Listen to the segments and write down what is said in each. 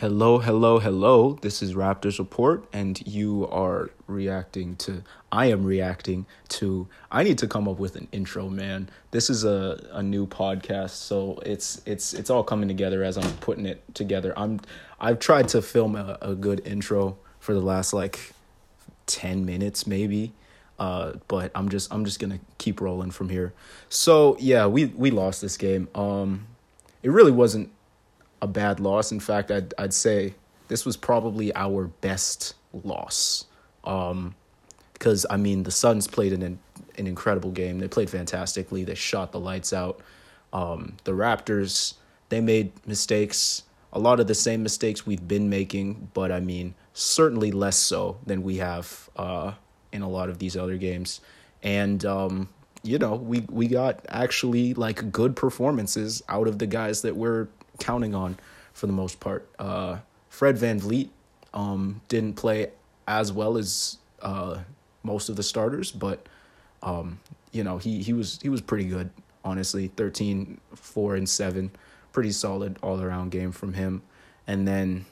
Hello, hello, hello. This is Raptors Report, and you are reacting to. I am reacting to. I need to come up with an intro, man. This is a, a new podcast, so it's it's it's all coming together as I'm putting it together. I'm I've tried to film a, a good intro for the last like ten minutes, maybe. Uh, but I'm just I'm just gonna keep rolling from here. So yeah, we we lost this game. Um, it really wasn't a bad loss. In fact, I'd I'd say this was probably our best loss. Um, because I mean the Suns played an an incredible game. They played fantastically. They shot the lights out. Um, the Raptors they made mistakes. A lot of the same mistakes we've been making, but I mean certainly less so than we have uh, in a lot of these other games. And um, you know, we we got actually like good performances out of the guys that we're counting on for the most part. Uh, Fred VanVleet um, didn't play as well as uh, most of the starters, but um, you know he he was he was pretty good. Honestly, 13, 4, and seven, pretty solid all around game from him. And then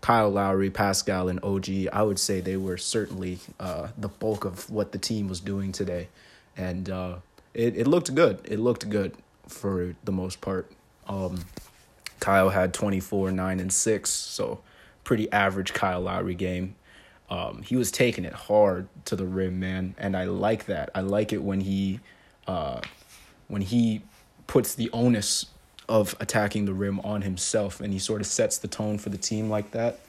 Kyle Lowry, Pascal, and OG, I would say they were certainly uh, the bulk of what the team was doing today, and uh, it it looked good. It looked good for the most part. Um, Kyle had 24, 9, and 6, so pretty average Kyle Lowry game. Um, he was taking it hard to the rim, man, and I like that. I like it when he uh, when he puts the onus of attacking the rim on himself and he sort of sets the tone for the team like that.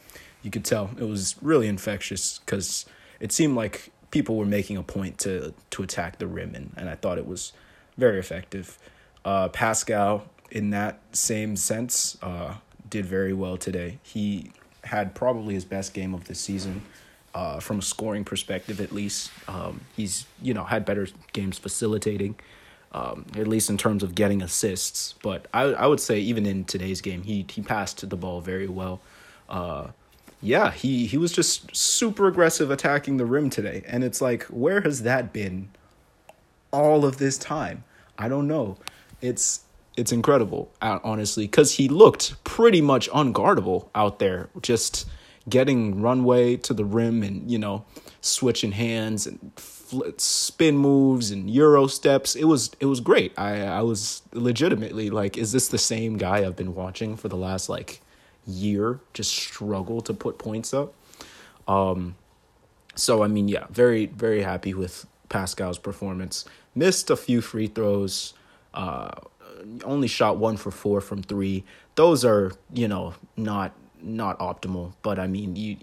You could tell it was really infectious because it seemed like people were making a point to to attack the rim and, and I thought it was very effective. Uh, Pascal in that same sense, uh, did very well today. He had probably his best game of the season. Uh, from a scoring perspective, at least, um, he's you know had better games facilitating, um, at least in terms of getting assists. But I I would say even in today's game, he he passed the ball very well. Uh, yeah, he he was just super aggressive attacking the rim today, and it's like where has that been all of this time? I don't know. It's it's incredible, honestly, because he looked pretty much unguardable out there, just getting runway to the rim and you know switching hands and spin moves and euro steps. It was it was great. I I was legitimately like, is this the same guy I've been watching for the last like year? Just struggle to put points up. Um, so I mean, yeah, very very happy with Pascal's performance. Missed a few free throws. Uh, only shot one for four from three. Those are you know not not optimal, but I mean you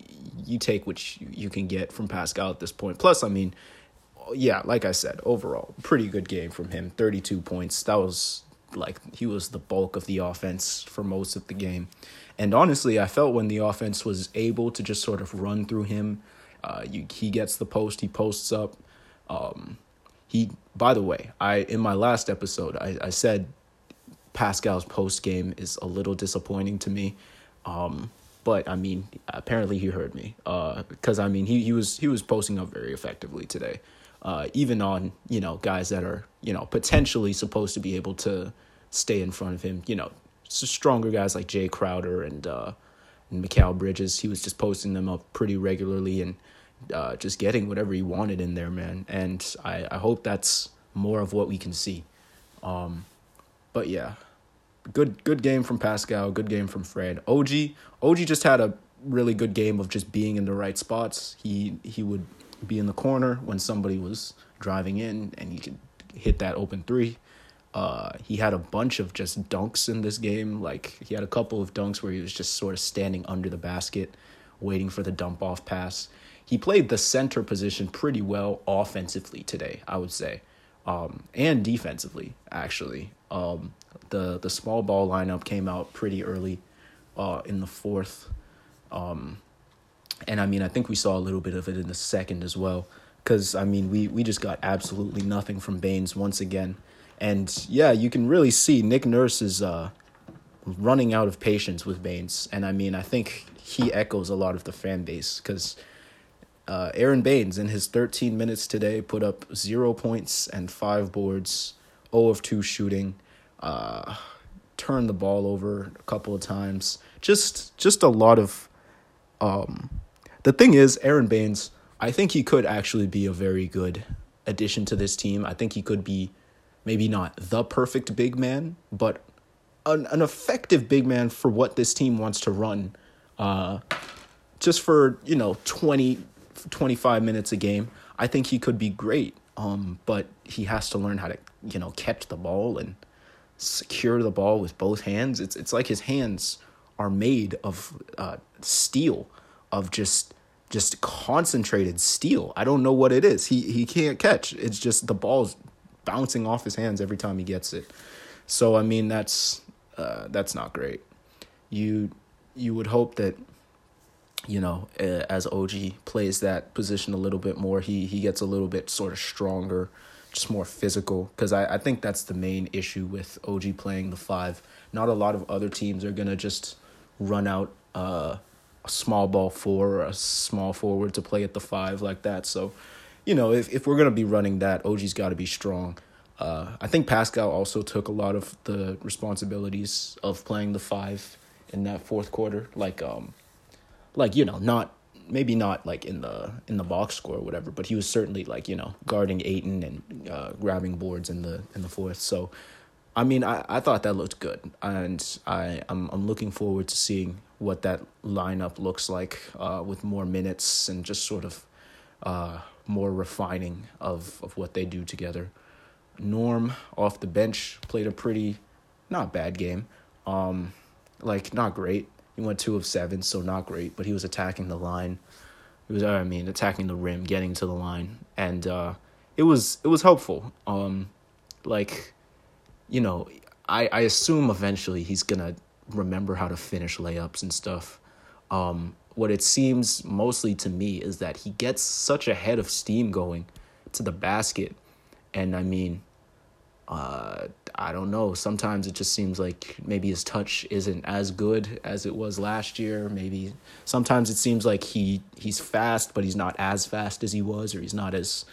you take what you, you can get from Pascal at this point. Plus, I mean, yeah, like I said, overall pretty good game from him. Thirty two points. That was like he was the bulk of the offense for most of the game. And honestly, I felt when the offense was able to just sort of run through him, uh, you, he gets the post, he posts up. Um, he, by the way, I in my last episode, I, I said Pascal's post game is a little disappointing to me. Um, but I mean, apparently he heard me. Because uh, I mean, he he was he was posting up very effectively today. Uh, even on you know guys that are you know potentially supposed to be able to stay in front of him. You know, stronger guys like Jae Crowder and uh, and Mikal Bridges. He was just posting them up pretty regularly and uh, just getting whatever he wanted in there, man. And I I hope that's more of what we can see. Um, but yeah, good good game from Pascal, good game from Fred. OG OG just had a really good game of just being in the right spots. He he would be in the corner when somebody was driving in and he could hit that open three. Uh, he had a bunch of just dunks in this game. Like he had a couple of dunks where he was just sort of standing under the basket, waiting for the dump off pass. He played the center position pretty well offensively today, I would say, um, and defensively actually. Um, the the small ball lineup came out pretty early uh, in the fourth. Um, and I mean, I think we saw a little bit of it in the second as well. Because, I mean, we, we just got absolutely nothing from Baynes once again. And yeah, you can really see Nick Nurse is uh, running out of patience with Baynes, And I mean, I think he echoes a lot of the fan base because uh, Aron Baynes, in his 13 minutes today, put up zero points and five boards, 0 of 2 shooting uh, turned the ball over a couple of times. just just a lot of um the thing is Aron Baynes, I think he could actually be a very good addition to this team. I think he could be maybe not the perfect big man, but an, an effective big man for what this team wants to run. Uh just for, you know, 20 25 minutes a game. I think he could be great. Um but he has to learn how to, you know, catch the ball and secure the ball with both hands. It's it's like his hands are made of uh, steel, of just just concentrated steel. I don't know what it is. He he can't catch. It's just the ball's bouncing off his hands every time he gets it. So I mean that's uh, that's not great. You you would hope that you know as OG plays that position a little bit more, he he gets a little bit sort of stronger just more physical because I, I think that's the main issue with OG playing the five. Not a lot of other teams are gonna just run out uh, a small ball four or a small forward to play at the five like that. So, you know, if if we're gonna be running that, OG's got to be strong. Uh, I think Pascal also took a lot of the responsibilities of playing the five in that fourth quarter. Like, um, like you know, not maybe not like in the in the box score or whatever, but he was certainly like you know guarding Ayton and uh, grabbing boards in the in the fourth. So, I mean, I, I thought that looked good, and I I'm I'm looking forward to seeing what that lineup looks like uh, with more minutes and just sort of uh, more refining of of what they do together. Norm off the bench played a pretty not bad game, um, like not great he went two of seven, so not great, but he was attacking the line. He was, I mean, attacking the rim, getting to the line, and uh, it was it was helpful. Um, like, you know, I I assume eventually he's gonna remember how to finish layups and stuff. Um, what it seems mostly to me is that he gets such a head of steam going to the basket, and I mean, uh, I don't know. Sometimes it just seems like maybe his touch isn't as good as it was last year. Maybe sometimes it seems like he he's fast, but he's not as fast as he was, or he's not as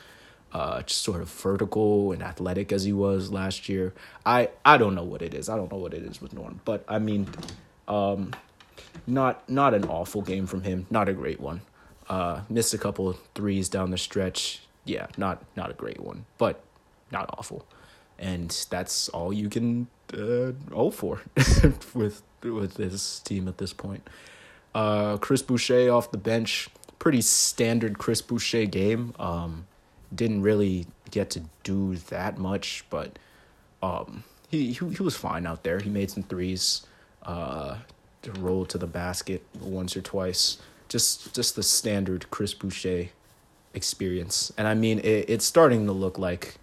uh, sort of vertical and athletic as he was last year. I I don't know what it is. I don't know what it is with Norm, but I mean, um, not not an awful game from him. Not a great one. Uh, missed a couple threes down the stretch. Yeah, not not a great one, but not awful and that's all you can uh, for with with this team at this point. Uh, Chris Boucher off the bench, pretty standard Chris Boucher game. Um, didn't really get to do that much, but um, he, he he was fine out there. He made some threes, uh, rolled to the basket once or twice. Just just the standard Chris Boucher experience, and I mean it, it's starting to look like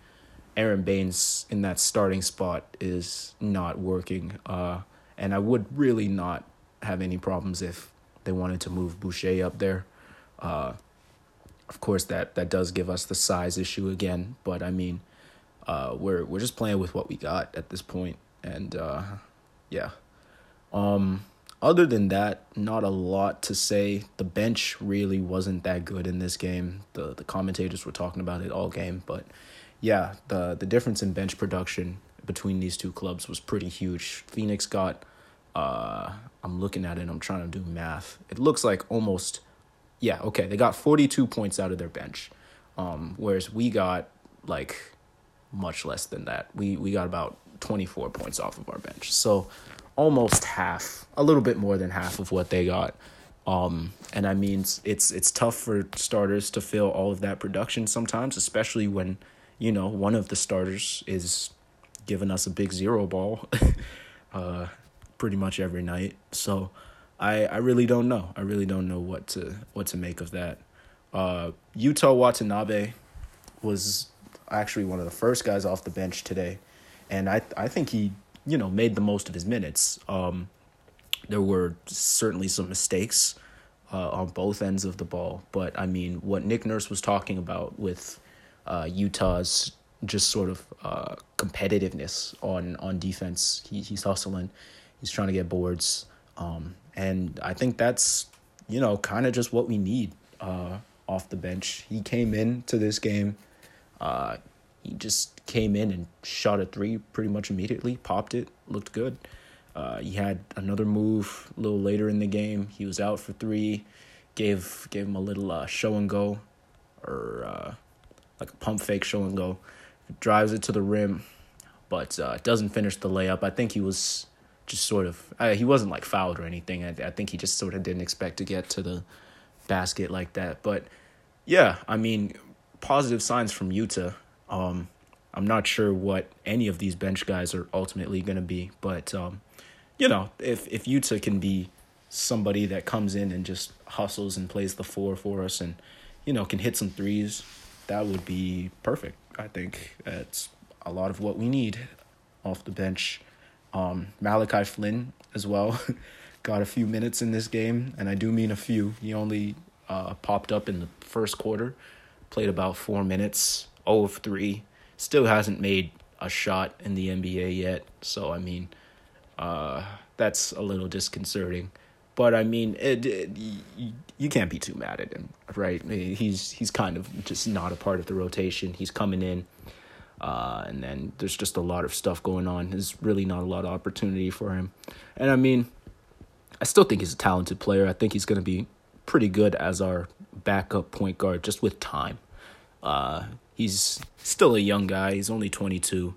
Aron Baynes in that starting spot is not working. Uh, and I would really not have any problems if they wanted to move Boucher up there. Uh, of course, that that does give us the size issue again, but I mean, uh, we're we're just playing with what we got at this point, and uh, yeah. Um, other than that, not a lot to say. The bench really wasn't that good in this game. the The commentators were talking about it all game, but yeah, the the difference in bench production between these two clubs was pretty huge. Phoenix got uh I'm looking at it, I'm trying to do math. It looks like almost yeah, okay, they got 42 points out of their bench. Um whereas we got like much less than that. We we got about 24 points off of our bench. So almost half, a little bit more than half of what they got. Um, and I mean, it's it's tough for starters to fill all of that production sometimes, especially when you know, one of the starters is giving us a big zero ball uh, pretty much every night. So I I really don't know. I really don't know what to what to make of that. Uh, Yuta Watanabe was actually one of the first guys off the bench today, and I I think he you know made the most of his minutes. Um, there were certainly some mistakes uh, on both ends of the ball, but I mean what Nick Nurse was talking about with uh, Yuta's just sort of uh, competitiveness on on defense. He he's hustling, he's trying to get boards, um, and I think that's you know kind of just what we need uh, off the bench. He came in to this game, uh, he just came in and shot a three pretty much immediately, popped it, looked good. Uh, he had another move a little later in the game. He was out for three, gave gave him a little uh, show and go, or uh, like a pump fake show and go. Drives it to the rim, but uh, doesn't finish the layup. I think he was just sort of uh, he wasn't like fouled or anything. I, I think he just sort of didn't expect to get to the basket like that. But yeah, I mean, positive signs from Yuta. Um, I'm not sure what any of these bench guys are ultimately going to be, but um, you know, if if Yuta can be somebody that comes in and just hustles and plays the four for us, and you know, can hit some threes, that would be perfect. I think it's a lot of what we need off the bench. Um, Malachi Flynn as well got a few minutes in this game, and I do mean a few. He only uh, popped up in the first quarter, played about four minutes, 0 of 3. Still hasn't made a shot in the NBA yet. So, I mean, uh, that's a little disconcerting. But I mean, it, it, you, can't be too mad at him, right? He's he's kind of just not a part of the rotation. He's coming in, uh, and then there's just a lot of stuff going on. There's really not a lot of opportunity for him. And I mean, I still think he's a talented player. I think he's going to be pretty good as our backup point guard just with time. Uh, he's still a young guy. He's only 22.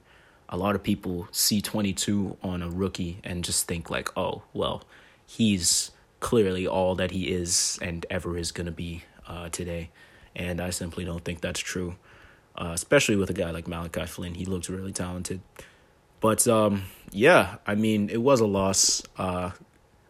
A lot of people see 22 on a rookie and just think like, "Oh, well, he's clearly all that he is and ever is going to be uh, today." And I simply don't think that's true. Uh, especially with a guy like Malachi Flynn, he looks really talented. But um, yeah, I mean, it was a loss. Uh,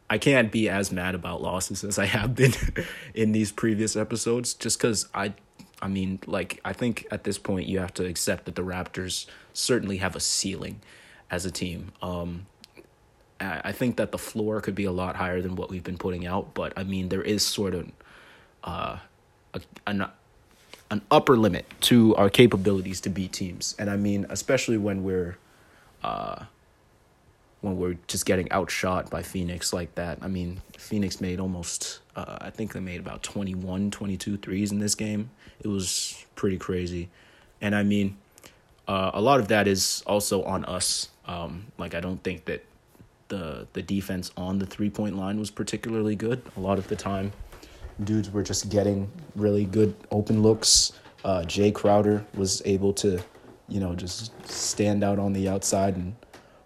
I can't be as mad about losses as I have been in these previous episodes just cuz I I mean like I think at this point you have to accept that the Raptors certainly have a ceiling as a team. Um I think that the floor could be a lot higher than what we've been putting out, but I mean there is sort of uh a, an an upper limit to our capabilities to beat teams. And I mean especially when we're uh when we're just getting outshot by Phoenix like that. I mean, Phoenix made almost, uh, I think they made about 21, 22 threes in this game. It was pretty crazy. And I mean, uh, a lot of that is also on us. Um, like, I don't think that the the defense on the three point line was particularly good. A lot of the time, dudes were just getting really good open looks. Uh, Jae Crowder was able to, you know, just stand out on the outside and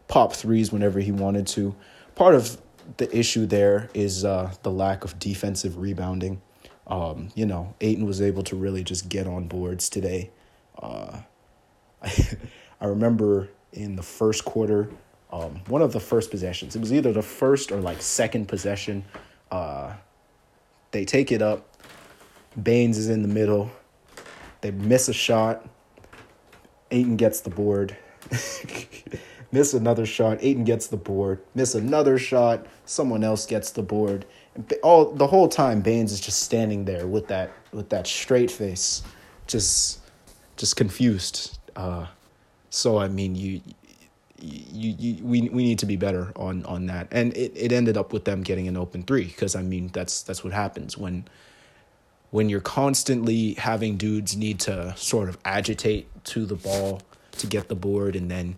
pop threes whenever he wanted to. Part of the issue there is uh, the lack of defensive rebounding. Um, you know, Ayton was able to really just get on boards today. Uh, I, I remember in the first quarter, um, one of the first possessions, it was either the first or like second possession. Uh, they take it up. Baynes is in the middle. They miss a shot. Ayton gets the board. miss another shot. Ayton gets the board. Miss another shot. Someone else gets the board. And all the whole time, Baynes is just standing there with that with that straight face, just just confused. Uh, so I mean, you. You, you, we we need to be better on on that, and it, it ended up with them getting an open three because I mean that's that's what happens when when you're constantly having dudes need to sort of agitate to the ball to get the board and then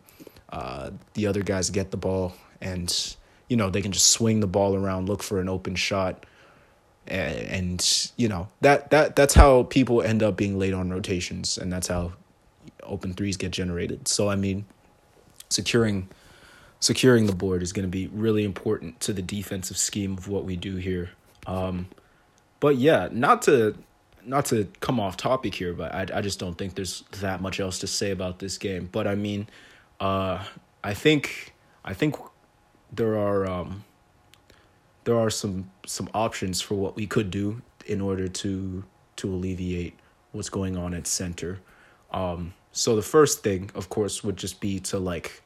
uh, the other guys get the ball and you know they can just swing the ball around, look for an open shot, and, and you know that that that's how people end up being late on rotations, and that's how open threes get generated. So I mean, securing securing the board is going to be really important to the defensive scheme of what we do here. Um, but yeah, not to not to come off topic here, but I I just don't think there's that much else to say about this game. But I mean, uh, I think I think there are um, there are some some options for what we could do in order to to alleviate what's going on at center. Um, so the first thing, of course, would just be to like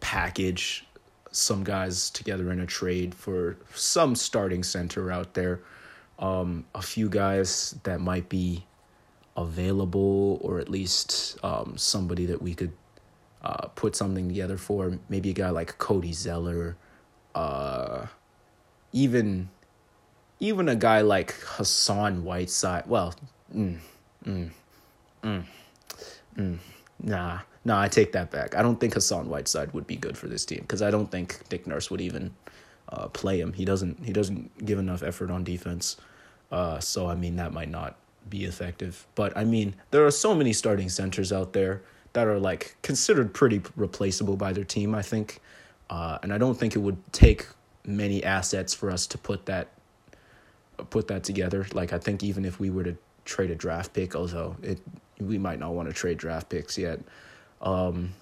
package some guys together in a trade for some starting center out there. Um, a few guys that might be available, or at least um, somebody that we could uh, put something together for. Maybe a guy like Cody Zeller, uh, even even a guy like Hassan Whiteside. Well, mm, mm, mm, mm, nah, No, I take that back. I don't think Hassan Whiteside would be good for this team because I don't think Nick Nurse would even uh, play him. He doesn't. He doesn't give enough effort on defense. Uh, so I mean that might not be effective. But I mean there are so many starting centers out there that are like considered pretty replaceable by their team. I think, uh, and I don't think it would take many assets for us to put that put that together. Like I think even if we were to trade a draft pick, although it we might not want to trade draft picks yet. Um,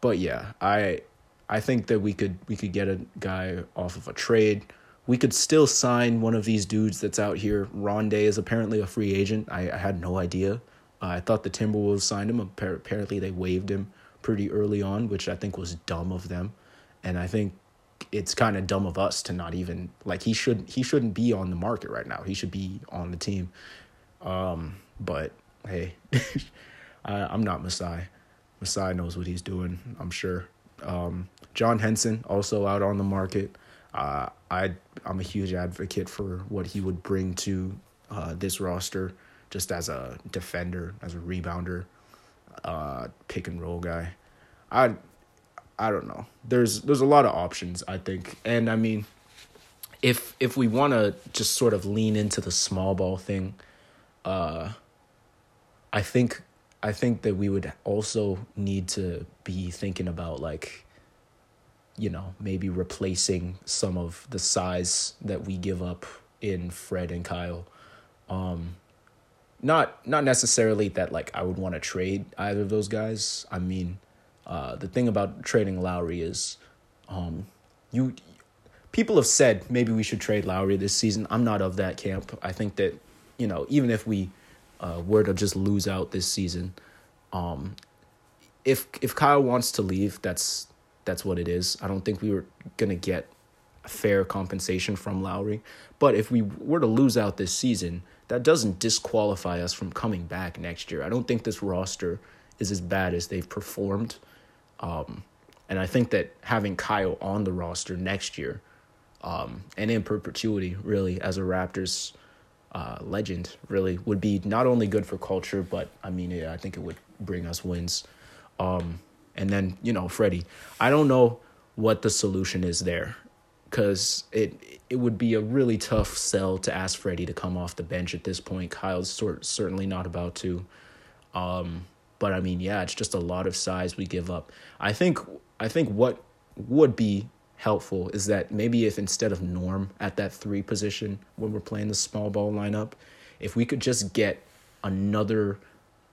but yeah, I I think that we could we could get a guy off of a trade. We could still sign one of these dudes that's out here. Rondae is apparently a free agent. I, I had no idea. Uh, I thought the Timberwolves signed him. Apparently, they waived him pretty early on, which I think was dumb of them. And I think it's kind of dumb of us to not even like he should he shouldn't be on the market right now. He should be on the team. Um, but hey, I, I'm not Masai. Masai knows what he's doing. I'm sure. Um, John Henson also out on the market. Uh, I I'm a huge advocate for what he would bring to uh, this roster, just as a defender, as a rebounder, uh, pick and roll guy. I I don't know. There's there's a lot of options I think, and I mean, if if we want to just sort of lean into the small ball thing, uh, I think I think that we would also need to be thinking about like you know, maybe replacing some of the size that we give up in Fred and Kyle. Um not not necessarily that like I would want to trade either of those guys. I mean, uh the thing about trading Lowry is um you people have said maybe we should trade Lowry this season. I'm not of that camp. I think that, you know, even if we uh, were to just lose out this season. Um, if if Kyle wants to leave, that's that's what it is. I don't think we were gonna get fair compensation from Lowry. But if we were to lose out this season, that doesn't disqualify us from coming back next year. I don't think this roster is as bad as they've performed. Um, and I think that having Kyle on the roster next year um, and in perpetuity, really, as a Raptors uh, legend really would be not only good for culture, but I mean, yeah, I think it would bring us wins. Um, and then you know, Freddie, I don't know what the solution is there, because it it would be a really tough sell to ask Freddie to come off the bench at this point. Kyle's sort certainly not about to. Um, but I mean, yeah, it's just a lot of size we give up. I think I think what would be helpful is that maybe if instead of Norm at that three position when we're playing the small ball lineup, if we could just get another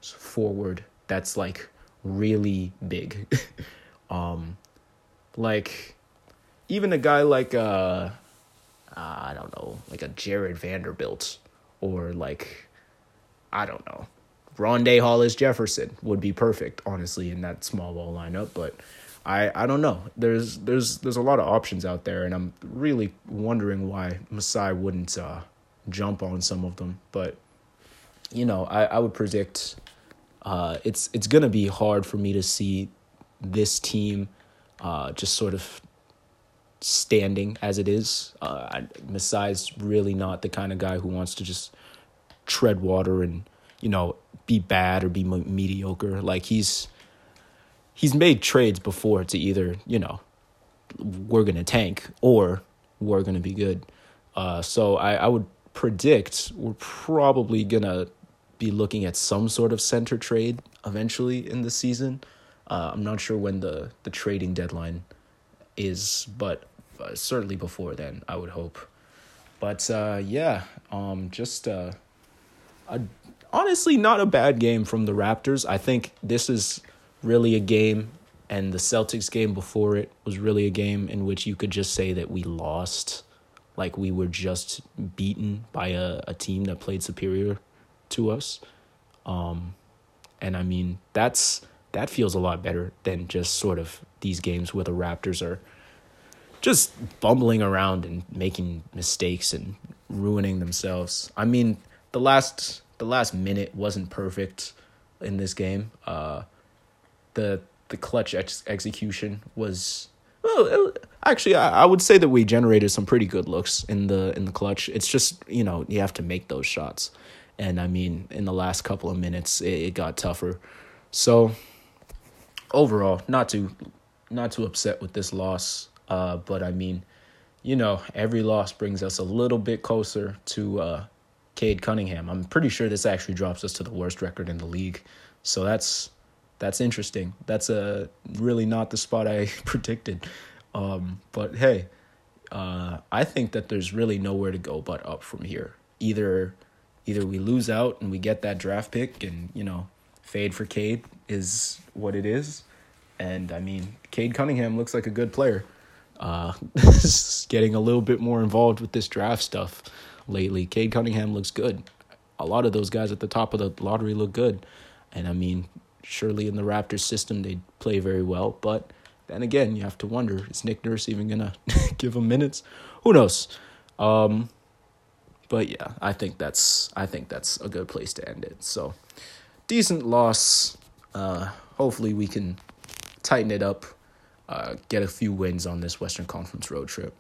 forward that's like really big. um like even a guy like uh, uh I don't know, like a Jarred Vanderbilt or like I don't know. Rondae Hollis Jefferson would be perfect, honestly, in that small ball lineup, but I I don't know. There's there's there's a lot of options out there, and I'm really wondering why Masai wouldn't uh, jump on some of them. But you know, I I would predict uh, it's it's gonna be hard for me to see this team uh, just sort of standing as it is. Uh, Masai's really not the kind of guy who wants to just tread water and you know be bad or be mediocre. Like he's he's made trades before to either you know we're gonna tank or we're gonna be good. Uh, so I, I would predict we're probably gonna be looking at some sort of center trade eventually in the season. Uh, I'm not sure when the the trading deadline is, but uh, certainly before then, I would hope. But uh, yeah, um, just uh, a, honestly not a bad game from the Raptors. I think this is really a game, and the Celtics game before it was really a game in which you could just say that we lost. Like we were just beaten by a, a team that played superior to us. Um, and I mean, that's that feels a lot better than just sort of these games where the Raptors are just bumbling around and making mistakes and ruining themselves. I mean, the last the last minute wasn't perfect in this game. Uh, the the clutch ex- execution was well actually I, I would say that we generated some pretty good looks in the in the clutch it's just you know you have to make those shots and i mean in the last couple of minutes it, it got tougher so overall, not too not too upset with this loss. Uh, but I mean, you know, every loss brings us a little bit closer to uh, Cade Cunningham. I'm pretty sure this actually drops us to the worst record in the league. So that's that's interesting. That's a really not the spot I predicted. Um, but hey, uh, I think that there's really nowhere to go but up from here. Either either we lose out and we get that draft pick and, you know, fade for Cade is what it is. And I mean, Cade Cunningham looks like a good player. Uh, getting a little bit more involved with this draft stuff lately. Cade Cunningham looks good. A lot of those guys at the top of the lottery look good. And I mean, surely in the Raptors system, they'd play very well. But then again, you have to wonder is Nick Nurse even to give him minutes? Who knows? Um, but yeah, I think that's I think that's a good place to end it. So decent loss. Uh, hopefully we can tighten it up, uh, get a few wins on this Western Conference road trip.